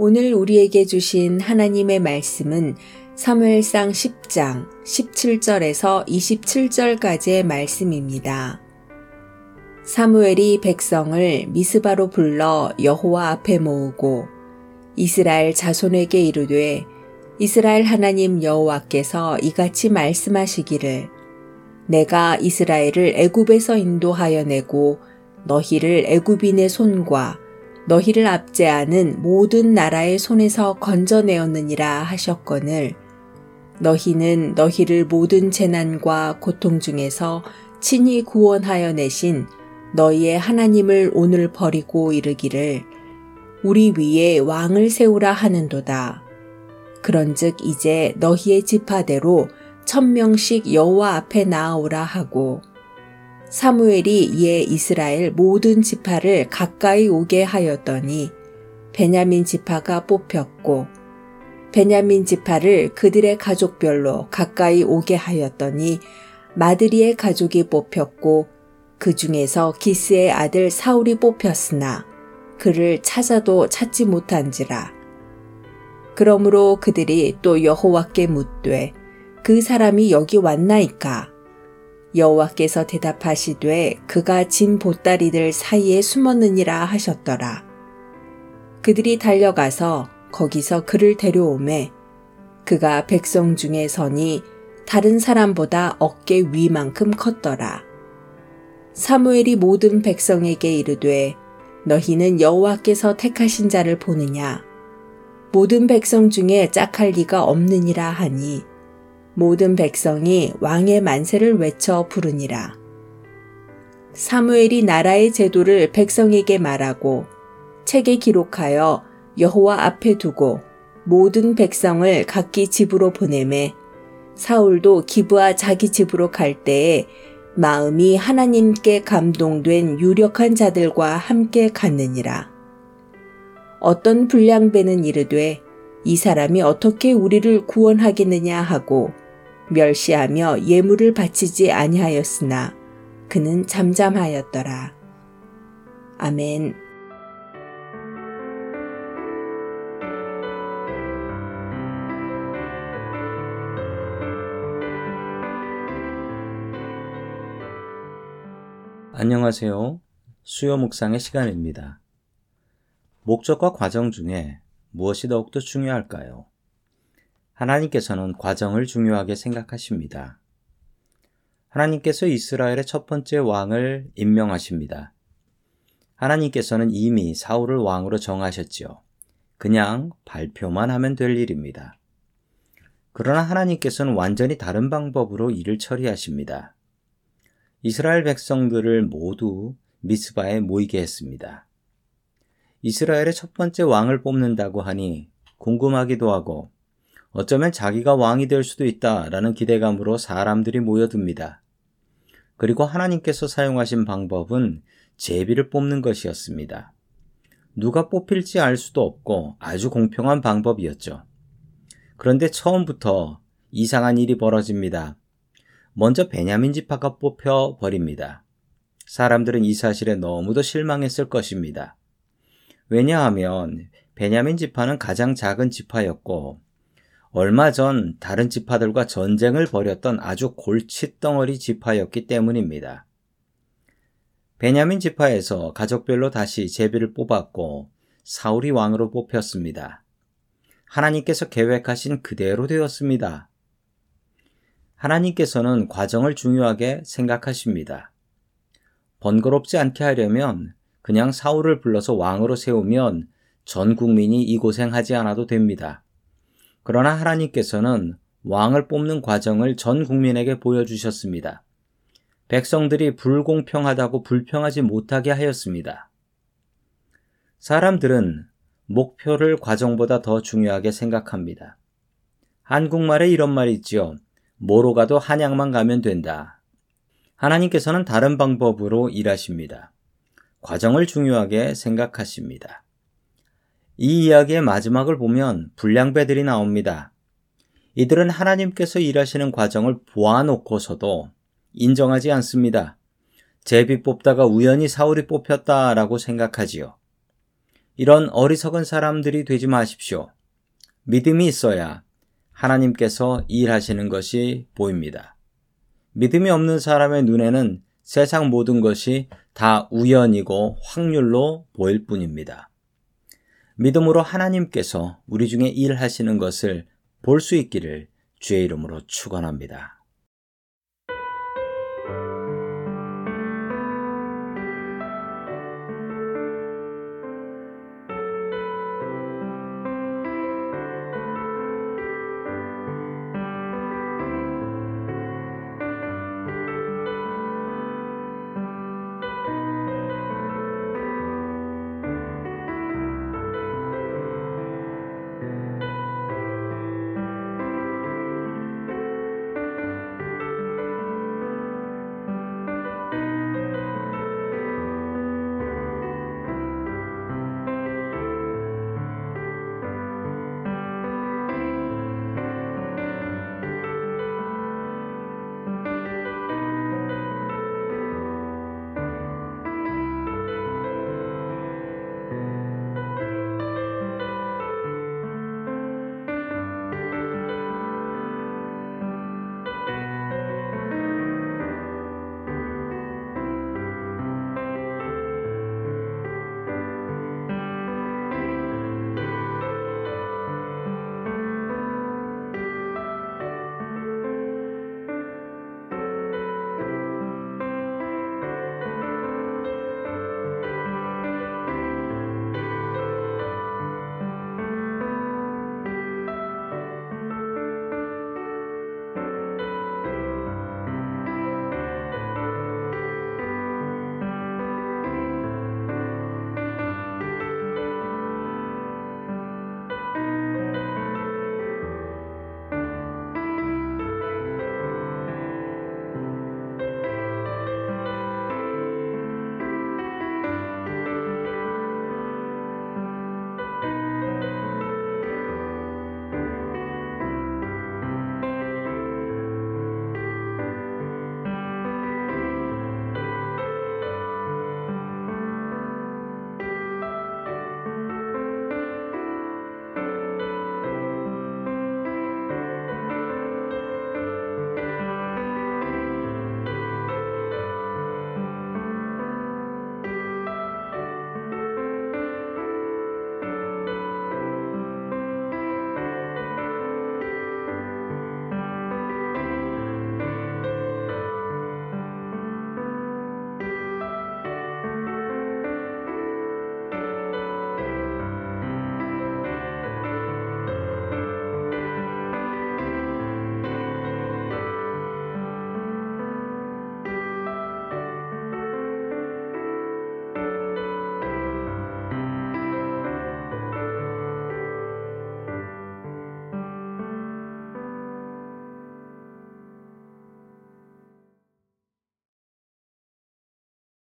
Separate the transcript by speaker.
Speaker 1: 오늘 우리에게 주신 하나님의 말씀은 사무엘상 10장 17절에서 27절까지의 말씀입니다. 사무엘이 백성을 미스바로 불러 여호와 앞에 모으고 이스라엘 자손에게 이르되 이스라엘 하나님 여호와께서 이같이 말씀하시기를 내가 이스라엘을 애굽에서 인도하여 내고 너희를 애굽인의 손과 너희를 압제하는 모든 나라의 손에서 건져내었느니라 하셨거늘 너희는 너희를 모든 재난과 고통 중에서 친히 구원하여 내신 너희의 하나님을 오늘 버리고 이르기를 우리 위에 왕을 세우라 하는도다. 그런즉 이제 너희의 지파대로 천명씩 여호와 앞에 나아오라 하고 사무엘이 이에 이스라엘 모든 지파를 가까이 오게 하였더니 베냐민 지파가 뽑혔고 베냐민 지파를 그들의 가족별로 가까이 오게 하였더니 마드리의 가족이 뽑혔고 그 중에서 기스의 아들 사울이 뽑혔으나 그를 찾아도 찾지 못한지라. 그러므로 그들이 또 여호와께 묻되 그 사람이 여기 왔나이까? 여호와께서 대답하시되 그가 진 보따리들 사이에 숨었느니라 하셨더라. 그들이 달려가서 거기서 그를 데려오매 그가 백성 중에 서니 다른 사람보다 어깨 위만큼 컸더라. 사무엘이 모든 백성에게 이르되 너희는 여호와께서 택하신 자를 보느냐 모든 백성 중에 짝할 리가 없느니라 하니 모든 백성이 왕의 만세를 외쳐 부르니라 사무엘이 나라의 제도를 백성에게 말하고 책에 기록하여 여호와 앞에 두고 모든 백성을 각기 집으로 보내매 사울도 기브와 자기 집으로 갈 때에 마음이 하나님께 감동된 유력한 자들과 함께 갔느니라. 어떤 불량배는 이르되 이 사람이 어떻게 우리를 구원하겠느냐 하고 멸시하며 예물을 바치지 아니하였으나 그는 잠잠하였더라. 아멘.
Speaker 2: 안녕하세요. 수요 묵상의 시간입니다. 목적과 과정 중에 무엇이 더욱더 중요할까요? 하나님께서는 과정을 중요하게 생각하십니다. 하나님께서 이스라엘의 첫 번째 왕을 임명하십니다. 하나님께서는 이미 사울을 왕으로 정하셨지요. 그냥 발표만 하면 될 일입니다. 그러나 하나님께서는 완전히 다른 방법으로 일을 처리하십니다. 이스라엘 백성들을 모두 미스바에 모이게 했습니다. 이스라엘의 첫 번째 왕을 뽑는다고 하니 궁금하기도 하고 어쩌면 자기가 왕이 될 수도 있다라는 기대감으로 사람들이 모여듭니다. 그리고 하나님께서 사용하신 방법은 제비를 뽑는 것이었습니다. 누가 뽑힐지 알 수도 없고 아주 공평한 방법이었죠. 그런데 처음부터 이상한 일이 벌어집니다. 먼저 베냐민 지파가 뽑혀 버립니다. 사람들은 이 사실에 너무도 실망했을 것입니다. 왜냐하면 베냐민 지파는 가장 작은 지파였고 얼마 전 다른 지파들과 전쟁을 벌였던 아주 골칫덩어리 지파였기 때문입니다. 베냐민 지파에서 가족별로 다시 제비를 뽑았고 사울이 왕으로 뽑혔습니다. 하나님께서 계획하신 그대로 되었습니다. 하나님께서는 과정을 중요하게 생각하십니다. 번거롭지 않게 하려면 그냥 사울을 불러서 왕으로 세우면 전 국민이 이 고생하지 않아도 됩니다. 그러나 하나님께서는 왕을 뽑는 과정을 전 국민에게 보여주셨습니다. 백성들이 불공평하다고 불평하지 못하게 하였습니다. 사람들은 목표를 과정보다 더 중요하게 생각합니다. 한국말에 이런 말이 있지요. 뭐로 가도 한양만 가면 된다. 하나님께서는 다른 방법으로 일하십니다. 과정을 중요하게 생각하십니다. 이 이야기의 마지막을 보면 불량배들이 나옵니다. 이들은 하나님께서 일하시는 과정을 보아놓고서도 인정하지 않습니다. 제비 뽑다가 우연히 사울이 뽑혔다라고 생각하지요. 이런 어리석은 사람들이 되지 마십시오. 믿음이 있어야 하나님께서 일하시는 것이 보입니다. 믿음이 없는 사람의 눈에는 세상 모든 것이 다 우연이고 확률로 보일 뿐입니다. 믿음으로 하나님께서 우리 중에 일하시는 것을 볼 수 있기를 주의 이름으로 축원합니다.